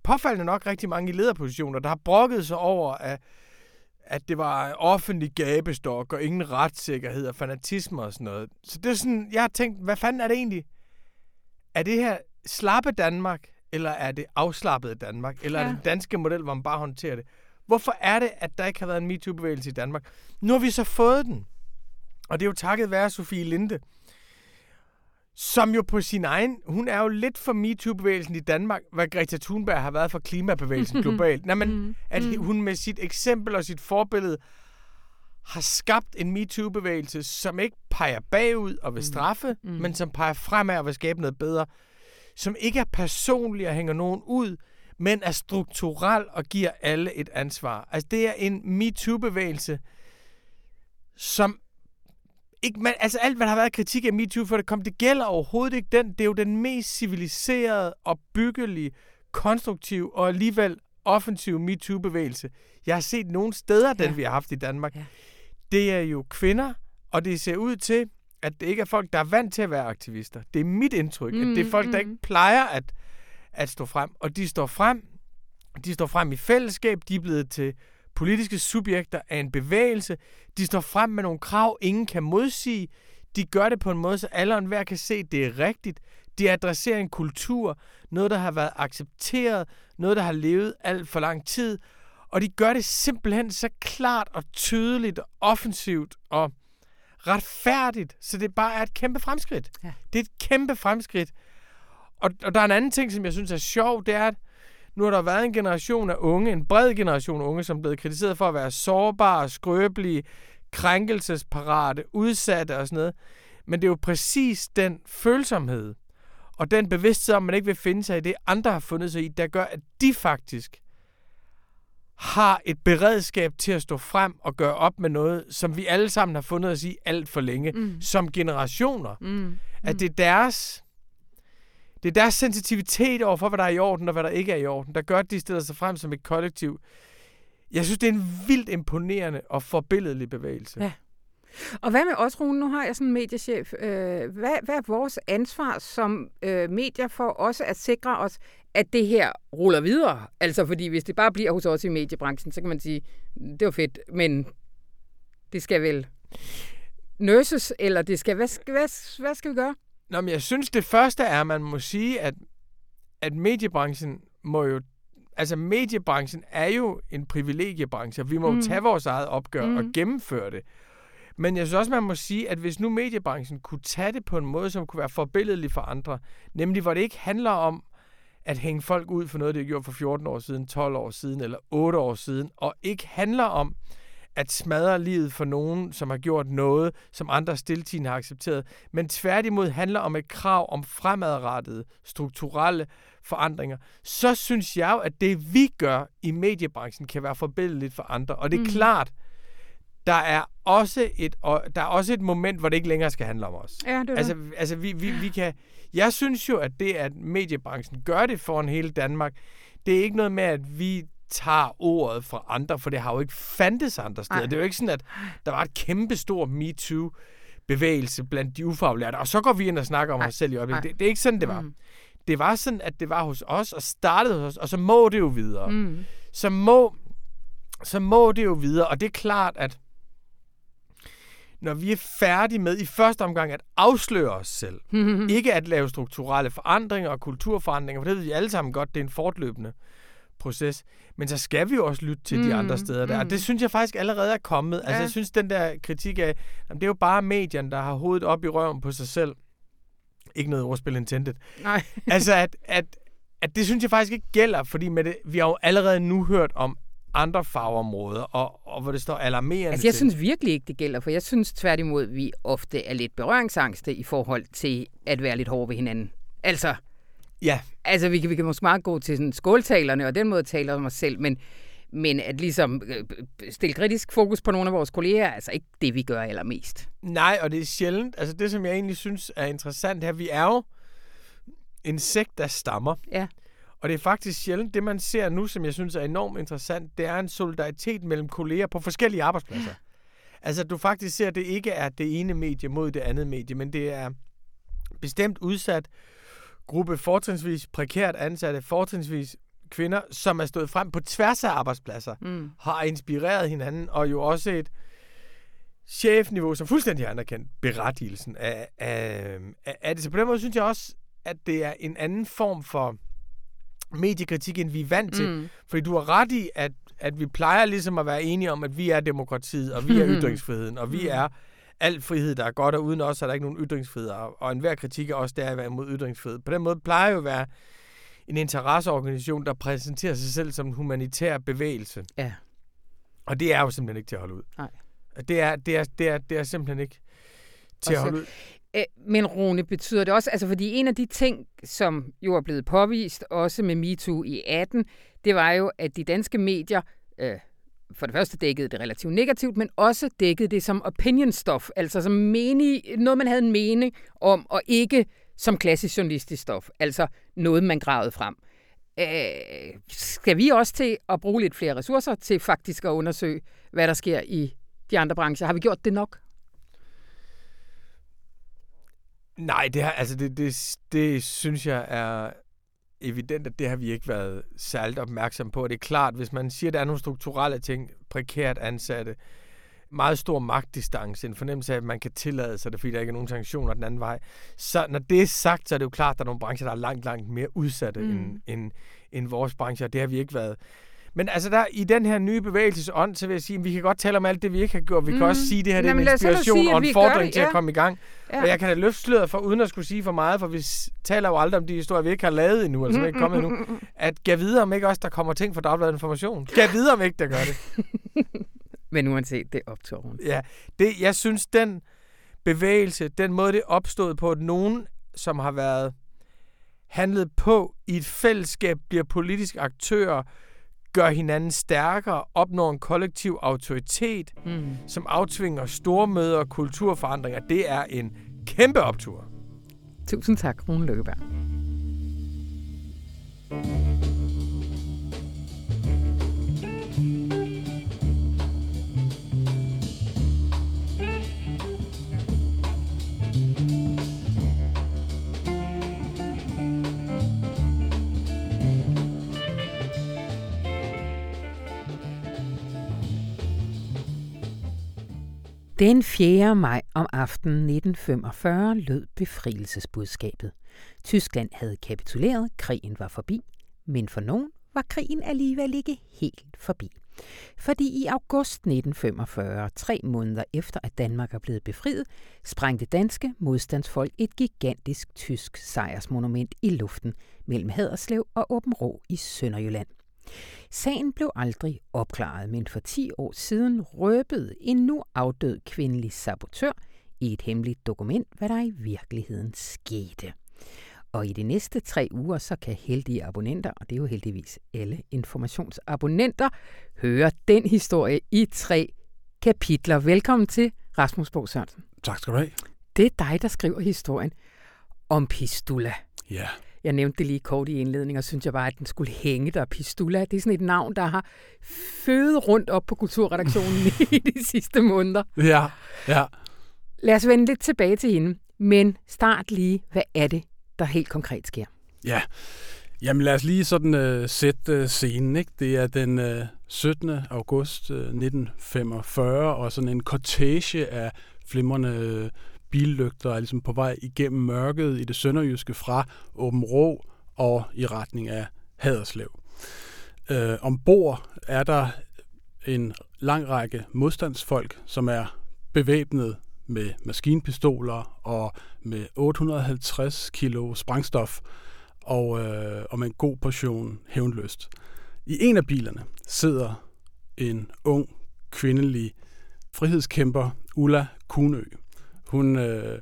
Påfaldende nok rigtig mange i lederpositioner, der har brokket sig over, at, at det var offentlig gabestok og ingen retssikkerhed og fanatisme og sådan noget. Så det er sådan, jeg har tænkt, hvad fanden er det egentlig? Er det her slappe Danmark, eller er det afslappet Danmark? Eller ja. er det den danske model, hvor man bare håndterer det? Hvorfor er det, at der ikke har været en MeToo-bevægelse i Danmark? Nu har vi så fået den. Og det er jo takket være Sofie Linde, som jo på sin egen, hun er jo lidt for MeToo-bevægelsen i Danmark, hvad Greta Thunberg har været for klimabevægelsen [LAUGHS] globalt. Nej, men mm. at mm. hun med sit eksempel og sit forbillede har skabt en MeToo-bevægelse, som ikke peger bagud og vil mm. straffe, mm. men som peger fremad og vil skabe noget bedre. Som ikke er personlig og hænger nogen ud, men er strukturel og giver alle et ansvar. Altså det er en MeToo-bevægelse, som ikke, man, altså alt, hvad der har været kritik af MeToo for det kom, det gælder overhovedet ikke den. Det er jo den mest civiliserede og byggelige, konstruktiv og alligevel offensiv MeToo-bevægelse, jeg har set nogle steder, ja. den vi har haft i Danmark. Ja. Det er jo kvinder, og det ser ud til, at det ikke er folk, der er vant til at være aktivister. Det er mit indtryk, mm, at det er folk, mm. der ikke plejer at, at stå frem. Og de står frem, de står frem i fællesskab, de er blevet til politiske subjekter af en bevægelse. De står frem med nogle krav, ingen kan modsige. De gør det på en måde, så alle og enhver kan se, at det er rigtigt. De adresserer en kultur, noget, der har været accepteret, noget, der har levet alt for lang tid. Og de gør det simpelthen så klart og tydeligt og offensivt og retfærdigt, så det bare er et kæmpe fremskridt. Ja. Det er et kæmpe fremskridt. Og, og der er en anden ting, som jeg synes er sjov, det er, at nu har der været en generation af unge, en bred generation af unge, som er blevet kritiseret for at være sårbare, skrøbelige, krænkelsesparate, udsatte og sådan noget. Men det er jo præcis den følsomhed og den bevidsthed om, man ikke vil finde sig i det, andre har fundet sig i, der gør, at de faktisk har et beredskab til at stå frem og gøre op med noget, som vi alle sammen har fundet os i alt for længe, mm. som generationer. Mm. At mm. det er deres det er deres sensitivitet overfor, hvad der er i orden og hvad der ikke er i orden, der gør, at de stiller sig frem som et kollektiv. Jeg synes, det er en vildt imponerende og forbilledelig bevægelse. Ja. Og hvad med os, Rune? Nu har jeg sådan en mediechef. Øh, hvad, hvad er vores ansvar som øh, medier for også at sikre os, at det her ruller videre? Altså, fordi hvis det bare bliver hos os i mediebranchen, så kan man sige, det var fedt, men det skal vel nurses, eller det skal, hvad, hvad, hvad skal vi gøre? Nå, men jeg synes, det første er, at man må sige, at, at mediebranchen må jo... Altså, mediebranchen er jo en privilegiebranche, og vi må mm. jo tage vores eget opgør mm. og gennemføre det. Men jeg synes også, man må sige, at hvis nu mediebranchen kunne tage det på en måde, som kunne være forbilledelig for andre, nemlig hvor det ikke handler om at hænge folk ud for noget, de har gjort for 14 år siden, 12 år siden eller 8 år siden, og ikke handler om, at smadre livet for nogen, som har gjort noget, som andre stiltigende har accepteret, men tværtimod handler om et krav om fremadrettede, strukturelle forandringer, så synes jeg jo, at det vi gør i mediebranchen kan være forbilledeligt for andre. Og det er mm. klart, der er også et der er også et moment, hvor det ikke længere skal handle om os. Ja, det er altså, det. altså vi, vi, vi kan, jeg synes jo, at det, at mediebranchen gør det for en hele Danmark, det er ikke noget med, at vi tager ordet fra andre, for det har jo ikke fandtes andre steder. Ej. Det er jo ikke sådan, at der var et kæmpe stort MeToo bevægelse blandt de ufaglærte, og så går vi ind og snakker om Ej. os selv i øjeblikket. Det, det er ikke sådan, det var. Mm. Det var sådan, at det var hos os, og startede hos os, og så må det jo videre. Mm. Så må så må det jo videre. Og det er klart, at når vi er færdige med i første omgang at afsløre os selv, [LAUGHS] ikke at lave strukturelle forandringer og kulturforandringer, for det ved vi alle sammen godt, det er en fortløbende proces, men så skal vi jo også lytte til mm, de andre steder der. Mm. Og det synes jeg faktisk allerede er kommet. Ja. Altså jeg synes, den der kritik af, jamen, det er jo bare medierne, der har hovedet op i røven på sig selv. Ikke noget ordspil intended. Nej. [LAUGHS] altså at, at, at det synes jeg faktisk ikke gælder, fordi med det, vi har jo allerede nu hørt om andre fagområder, og, og hvor det står alarmerende Altså, jeg til. synes virkelig ikke, det gælder, for jeg synes tværtimod, vi ofte er lidt berøringsangste i forhold til at være lidt hårde ved hinanden. Altså, Ja, altså vi, kan, vi kan måske meget gå til sådan skåltalerne, og den måde tale om os selv, men, men at ligesom øh, stille kritisk fokus på nogle af vores kolleger, er altså ikke det, vi gør allermest. nej, og det er sjældent. Altså det, som jeg egentlig synes er interessant her, vi er jo en sekt, der stammer. Ja. Og det er faktisk sjældent, det man ser nu, som jeg synes er enormt interessant, det er en solidaritet mellem kolleger på forskellige arbejdspladser. Altså, du faktisk ser, at det ikke er det ene medie mod det andet medie, men det er bestemt udsat gruppe, fortrinsvis prekært ansatte, fortrinsvis kvinder, som er stået frem på tværs af arbejdspladser, Mm. har inspireret hinanden, og jo også et chefniveau, som fuldstændig har anerkendt berettigelsen af, af, af, det. Så på den måde synes jeg også, at det er en anden form for mediekritik, end vi er vant til. Mm. Fordi du har ret i, at, at vi plejer ligesom at være enige om, at vi er demokratiet, og vi er [LAUGHS] ytringsfriheden, og vi er al frihed, der er godt, og uden os er der ikke nogen ytringsfrihed, og, enhver kritik er også der at være imod ytringsfrihed. På den måde plejer jo at være en interesseorganisation, der præsenterer sig selv som en humanitær bevægelse. Ja. Og det er jo simpelthen ikke til at holde ud. Nej. Det er, det er, det er, det er simpelthen ikke til Og at holde ud. Øh, Men Rune, betyder det også, altså fordi en af de ting, som jo er blevet påvist, også med MeToo i 18, det var jo, at de danske medier øh, for det første dækkede det relativt negativt, men også dækkede det som opinionstof, altså som menig, noget, man havde en mening om, og ikke som klassisk journalistisk stof, altså noget, man gravede frem. Øh, skal vi også til at bruge lidt flere ressourcer til faktisk at undersøge, hvad der sker i de andre brancher? Har vi gjort det nok? Nej, det, her, altså det, det, det synes jeg er evident, at det har vi ikke været særligt opmærksom på. Det er klart, hvis man siger, at der er nogle strukturelle ting, prekært ansatte, meget stor magtdistance, en fornemmelse af, at man kan tillade sig det, fordi der ikke er nogen sanktioner den anden vej. Så når det er sagt, så er det jo klart, at der er nogle brancher, der er langt, langt mere udsatte mm. end, end, end vores branche, og det har vi ikke været. Men altså der, i den her nye bevægelsesånd, så vil jeg sige, at vi kan godt tale om alt det, vi ikke har gjort. Vi mm. kan også sige, at det her det er Jamen, en inspiration sige, og en fordring det, til at ja. komme i gang. Ja. Og jeg kan da løfte sløret for, uden at skulle sige for meget, for vi taler jo aldrig om de historier, vi ikke har lavet endnu, eller som ikke kommet endnu. [LAUGHS] At gav videre om ikke også, der kommer ting fra Dagbladet Information. Gav videre om ikke, der gør det. [LAUGHS] Men uanset, det op til Rune. Ja, det, jeg synes, den bevægelse, den måde, det opstået på, at nogen, som har været handlet på i et fællesskab, bliver politisk aktører, gør hinanden stærkere, opnår en kollektiv autoritet, Mm. som aftvinger store møder og kulturforandringer. Det er en kæmpe optur. Tusind tak, Rune Lykkeberg. Den 4. maj om aftenen 1945 lød befrielsesbudskabet. Tyskland havde kapituleret, krigen var forbi, men for nogen var krigen alligevel ikke helt forbi. Fordi i august 1945, tre måneder efter at Danmark er blevet befriet, sprængte danske modstandsfolk et gigantisk tysk sejrsmonument i luften mellem Haderslev og Åben Rå i Sønderjylland. Sagen blev aldrig opklaret, men for 10 år siden røbede en nu afdød kvindelig sabotør i et hemmeligt dokument, hvad der i virkeligheden skete. Og i de næste tre uger, så kan heldige abonnenter, og det er jo heldigvis alle informationsabonnenter, høre den historie i tre kapitler. Velkommen til, Rasmus Bo Sørensen. Tak skal du have. Det er dig, der skriver historien om Pistula. Ja. Jeg nævnte det lige kort i indledningen, og synes jeg bare, at den skulle hænge der. Pistula, det er sådan et navn, der har fødet rundt op på kulturredaktionen [LAUGHS] i de sidste måneder. Ja, ja. Lad os vende lidt tilbage til hende, men start lige, hvad er det, der helt konkret sker? Ja. Jamen lad os lige sådan uh, sætte uh, scenen. Ikke? Det er den uh, 17. august uh, 1945, og sådan en cortege af flimrende uh, billygter er ligesom på vej igennem mørket i det sønderjyske fra Åben Rå og i retning af Haderslev. Øh, ombord er der en lang række modstandsfolk, som er bevæbnet med maskinpistoler og med 850 kilo sprængstof og, øh, og med en god portion hævnløst. I en af bilerne sidder en ung kvindelig frihedskæmper, Ulla Kunø. Hun øh,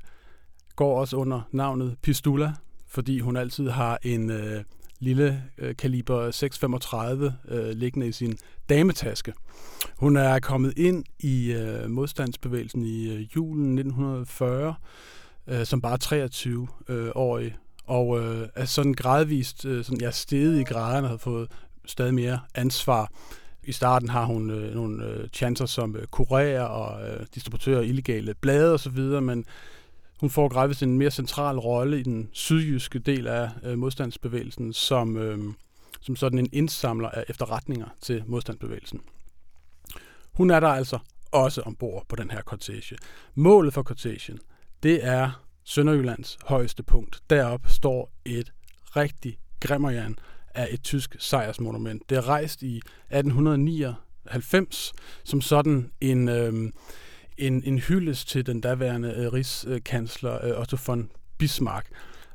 går også under navnet Pistula, fordi hun altid har en øh, lille øh, kaliber 635 øh, liggende i sin dametaske. Hun er kommet ind i øh, modstandsbevægelsen i øh, julen 1940 øh, som bare 23-årig, øh, og øh, er sådan gradvist øh, sådan, ja, steget i graderne og har fået stadig mere ansvar. I starten har hun øh, nogle øh, chancer som øh, kurerer og øh, distributør af illegale blade osv., men hun får gradvist en mere central rolle i den sydjyske del af øh, modstandsbevægelsen som, øh, som sådan en indsamler af efterretninger til modstandsbevægelsen. Hun er der altså også ombord på den her cortege. Målet for cortegen, det er Sønderjyllands højeste punkt. Derop står et rigtig grimmerjern er et tysk sejrsmonument. Det er rejst i 1899 som sådan en, øh, en, en hyldest til den daværende øh, rigskansler øh, Otto von Bismarck.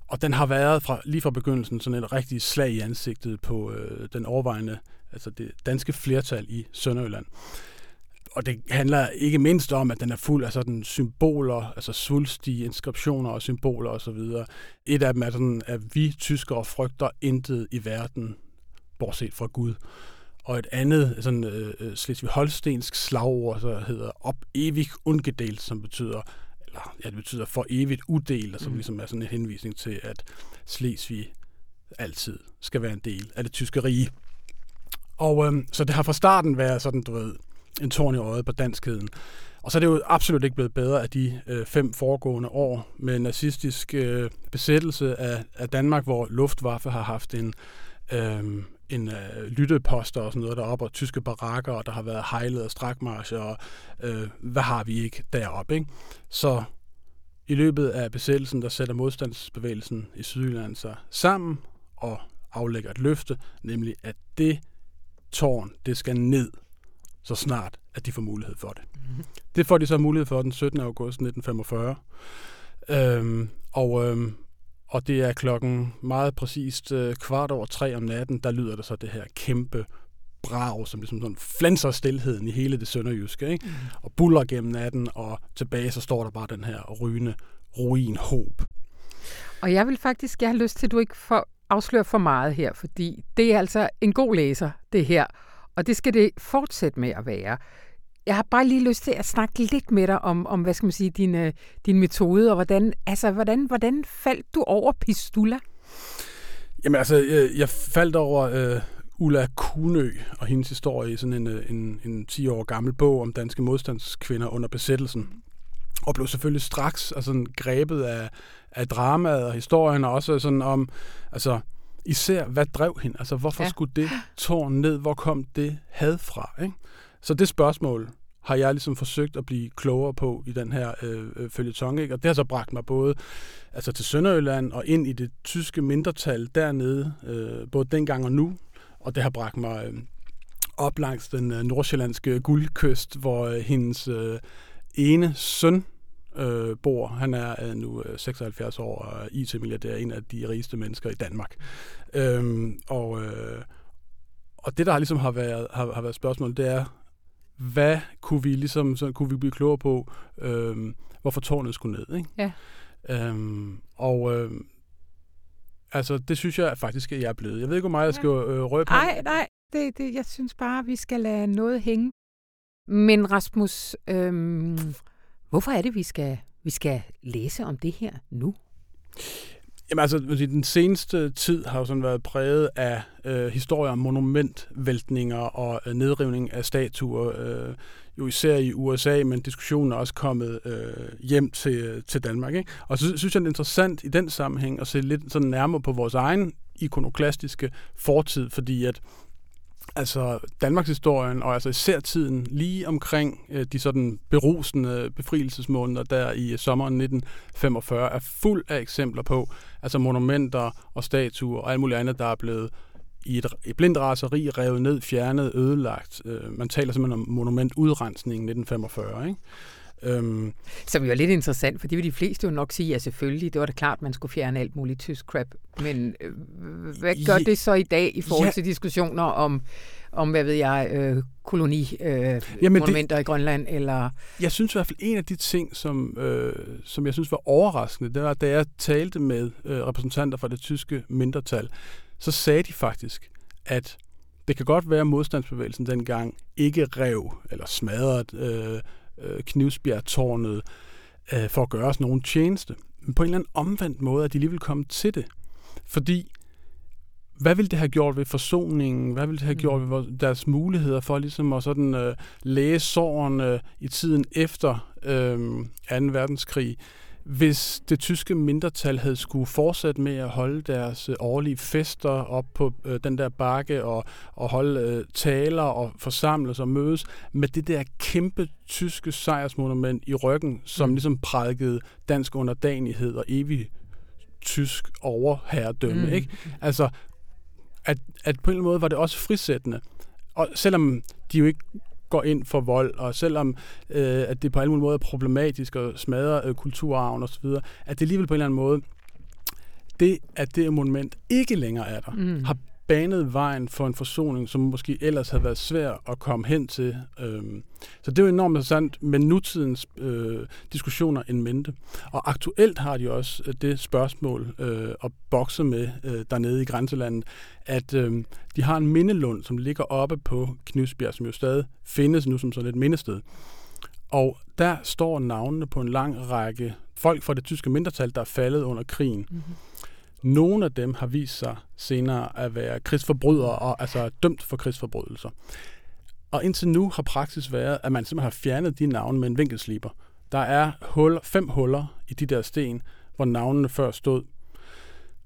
Og den har været fra, lige fra begyndelsen sådan et rigtig slag i ansigtet på øh, den overvejende, altså det danske flertal i Sønderjylland og det handler ikke mindst om, at den er fuld af sådan symboler, altså svulstige inskriptioner og symboler osv. Et af dem er sådan, at vi tyskere frygter intet i verden, bortset fra Gud. Og et andet, sådan øh, øh Slesvig-Holstensk slagord, så hedder op evig ungedelt, som betyder, eller ja, det betyder for evigt udelt, og som mm. ligesom er sådan en henvisning til, at Slesvig altid skal være en del af det tyske rige. Og øh, så det har fra starten været sådan, du ved, en tårn i øjet på danskheden. Og så er det jo absolut ikke blevet bedre af de øh, fem foregående år med nazistisk øh, besættelse af, af Danmark, hvor Luftwaffe har haft en, øh, en øh, lytteposter og sådan noget deroppe, og tyske barakker, og der har været hejlede og strakmarscher, og øh, hvad har vi ikke deroppe, ikke? Så i løbet af besættelsen, der sætter modstandsbevægelsen i Sydjylland sig sammen og aflægger et løfte, nemlig at det tårn, det skal ned så snart, at de får mulighed for det. Mm-hmm. Det får de så mulighed for den 17. august 1945. Øhm, og, øhm, og det er klokken meget præcist øh, kvart over tre om natten, der lyder der så det her kæmpe brag, som ligesom sådan flænser stillheden i hele det sønderjyske, ikke? Mm. og buller gennem natten, og tilbage så står der bare den her rygende ruinhåb. Og jeg vil faktisk, jeg har lyst til, at du ikke får afsløre for meget her, fordi det er altså en god læser, det her. Og det skal det fortsætte med at være. Jeg har bare lige lyst til at snakke lidt med dig om, om hvad skal man sige, din, øh, din metode, og hvordan, altså, hvordan, hvordan faldt du over Pistula? Jamen altså, jeg, jeg faldt over øh, Ulla Kunø og hendes historie i sådan en, øh, en, en 10 år gammel bog om danske modstandskvinder under besættelsen. Og blev selvfølgelig straks altså, grebet af, af dramaet og historien, og også sådan om, altså, især, hvad drev hende? Altså, hvorfor ja. skulle det tårn ned? Hvor kom det had fra? Ikke? Så det spørgsmål har jeg ligesom forsøgt at blive klogere på i den her øh, øh følgetong. Ikke? Og det har så bragt mig både altså til Sønderjylland og ind i det tyske mindretal dernede, øh, både dengang og nu. Og det har bragt mig øh, op langs den øh, nordsjællandske guldkyst, hvor øh, hendes øh, ene søn øh, bor. Han er øh, nu 76 øh, år og IT-milliardær, en af de rigeste mennesker i Danmark. Øhm, og, øh, og det, der ligesom har været, har, har været spørgsmålet, det er, hvad kunne vi ligesom, så kunne vi blive klogere på, øh, hvorfor tårnet skulle ned, ikke? Ja. Øhm, og øh, altså, det synes jeg faktisk, at jeg er blevet. Jeg ved ikke, hvor meget jeg skal øh, røge på. Nej, nej. Det, det, jeg synes bare, vi skal lade noget hænge. Men Rasmus, øh, Hvorfor er det, vi skal, vi skal læse om det her nu? Jamen altså, den seneste tid har jo sådan været præget af øh, historier om monumentvæltninger og øh, nedrivning af statuer, øh, jo især i USA, men diskussionen er også kommet øh, hjem til, øh, til Danmark. Ikke? Og så synes jeg, det er interessant i den sammenhæng at se lidt sådan nærmere på vores egen ikonoklastiske fortid, fordi at altså Danmarks historien, og altså især tiden lige omkring øh, de sådan berusende befrielsesmåneder der i sommeren 1945, er fuld af eksempler på, altså monumenter og statuer og alt muligt andet, der er blevet i et, et blindt raseri revet ned, fjernet, ødelagt. Øh, man taler simpelthen om monumentudrensningen 1945, ikke? Øhm. Som jo er lidt interessant, for det vil de fleste jo nok sige, ja selvfølgelig, det var da klart, at man skulle fjerne alt muligt tysk crap. Men øh, hvad gør det så i dag i forhold ja. til diskussioner om, om hvad ved jeg, øh, koloni øh, i Grønland? Eller... Jeg synes i hvert fald, en af de ting, som, øh, som jeg synes var overraskende, det var, da jeg talte med øh, repræsentanter fra det tyske mindretal, så sagde de faktisk, at det kan godt være, at modstandsbevægelsen dengang ikke rev eller smadrede øh, øh, Knivsbjerg-tårnet øh, for at gøre os nogen tjeneste. Men på en eller anden omvendt måde, at de lige vil komme til det. Fordi, hvad ville det have gjort ved forsoningen? Hvad ville det have gjort mm. ved deres muligheder for ligesom at sådan, øh, læge sårene i tiden efter øh, 2. verdenskrig? Hvis det tyske mindretal havde skulle fortsætte med at holde deres øh, årlige fester op på øh, den der bakke og, og holde øh, taler og forsamles og mødes med det der kæmpe tyske sejrsmonument i ryggen, som mm. ligesom prædikede dansk underdanighed og evig tysk overherredømme. Mm. Ikke? Altså, at, at på en eller anden måde var det også frisættende. Og selvom de jo ikke går ind for vold, og selvom øh, at det på alle mulige måder er problematisk at smadre øh, kulturarven osv., at det alligevel på en eller anden måde, det at det monument ikke længere er der, mm. har banet vejen for en forsoning, som måske ellers havde været svær at komme hen til. Øhm, så det er jo enormt interessant med nutidens øh, diskussioner en mente. Og aktuelt har de også øh, det spørgsmål øh, at bokse med øh, dernede i grænselandet, at øh, de har en mindelund, som ligger oppe på Knivsbjerg, som jo stadig findes nu som sådan et mindested. Og der står navnene på en lang række folk fra det tyske mindretal, der er faldet under krigen. Mm-hmm. Nogle af dem har vist sig senere at være krigsforbrydere og altså dømt for krigsforbrydelser. Og indtil nu har praksis været, at man simpelthen har fjernet de navne med en vinkelsliber. Der er hul, fem huller i de der sten, hvor navnene før stod.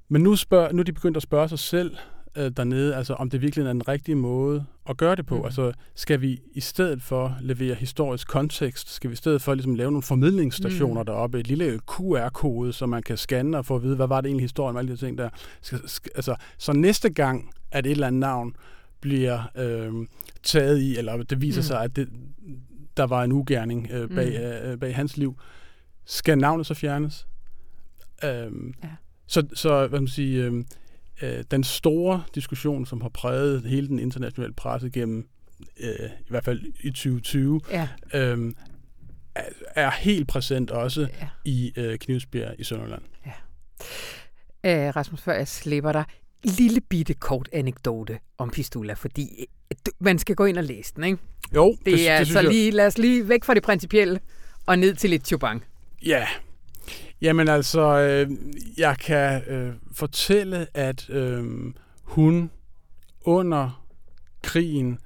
Men nu, spørg, nu er de begyndt at spørge sig selv, øh, dernede, altså om det virkelig er den rigtige måde at gøre det på. Mm. Altså skal vi i stedet for levere historisk kontekst, skal vi i stedet for ligesom lave nogle formidlingsstationer mm. deroppe, et lille QR-kode, så man kan scanne og få at vide, hvad var det egentlig historien med alle de ting der. Skal, skal, altså, så næste gang, at et eller andet navn bliver øh, taget i, eller det viser mm. sig, at det, der var en ugerning øh, bag, mm. øh, bag hans liv, skal navnet så fjernes? Øh, ja. Så, så hvad man sige, øh, øh, den store diskussion, som har præget hele den internationale presse gennem, øh, i hvert fald i 2020, ja. øh, er helt præsent også ja. i øh, Knivsbjerg i Sønderland. Ja. Æh, Rasmus, før jeg slipper dig, lille bitte kort anekdote om Pistula, fordi øh, man skal gå ind og læse den, ikke? Jo, det, det er det, så lige, lad os lige væk fra det principielle og ned til lidt chubang. Ja, Jamen altså, øh, jeg kan øh, fortælle, at øh, hun under krigen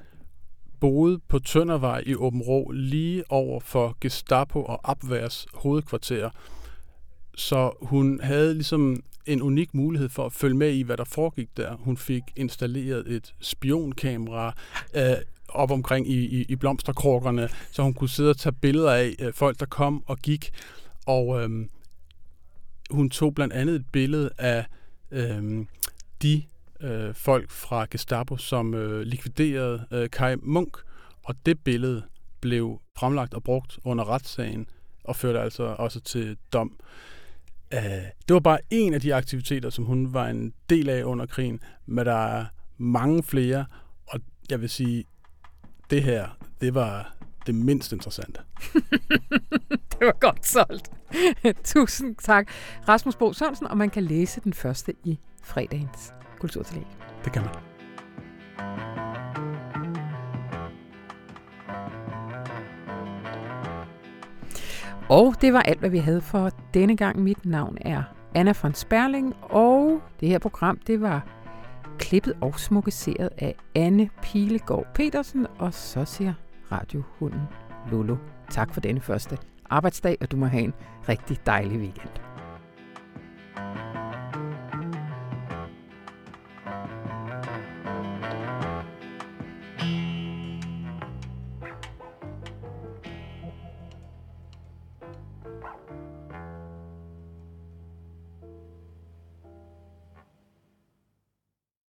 boede på Tøndervej i Åben Rå lige over for Gestapo og Abværs hovedkvarter. Så hun havde ligesom en unik mulighed for at følge med i, hvad der foregik der. Hun fik installeret et spionkamera øh, op omkring i, i, i blomsterkrukkerne, så hun kunne sidde og tage billeder af øh, folk, der kom og gik. Og øh, hun tog blandt andet et billede af øh, de øh, folk fra Gestapo, som øh, likviderede øh, Kai Munk, og det billede blev fremlagt og brugt under retssagen, og førte altså også til dom. Uh, det var bare en af de aktiviteter, som hun var en del af under krigen, men der er mange flere, og jeg vil sige, det her, det var det mindst interessante. [LAUGHS] det var godt solgt. [LAUGHS] Tusind tak, Rasmus Bo Sørensen, og man kan læse den første i fredagens Kulturtillæg. Det kan man. Og det var alt, hvad vi havde for denne gang. Mit navn er Anna von Sperling, og det her program, det var klippet og smukkeseret af Anne Pilegaard Petersen, og så siger radiohunden Lolo. Tak for denne første arbejdsdag, og du må have en rigtig dejlig weekend.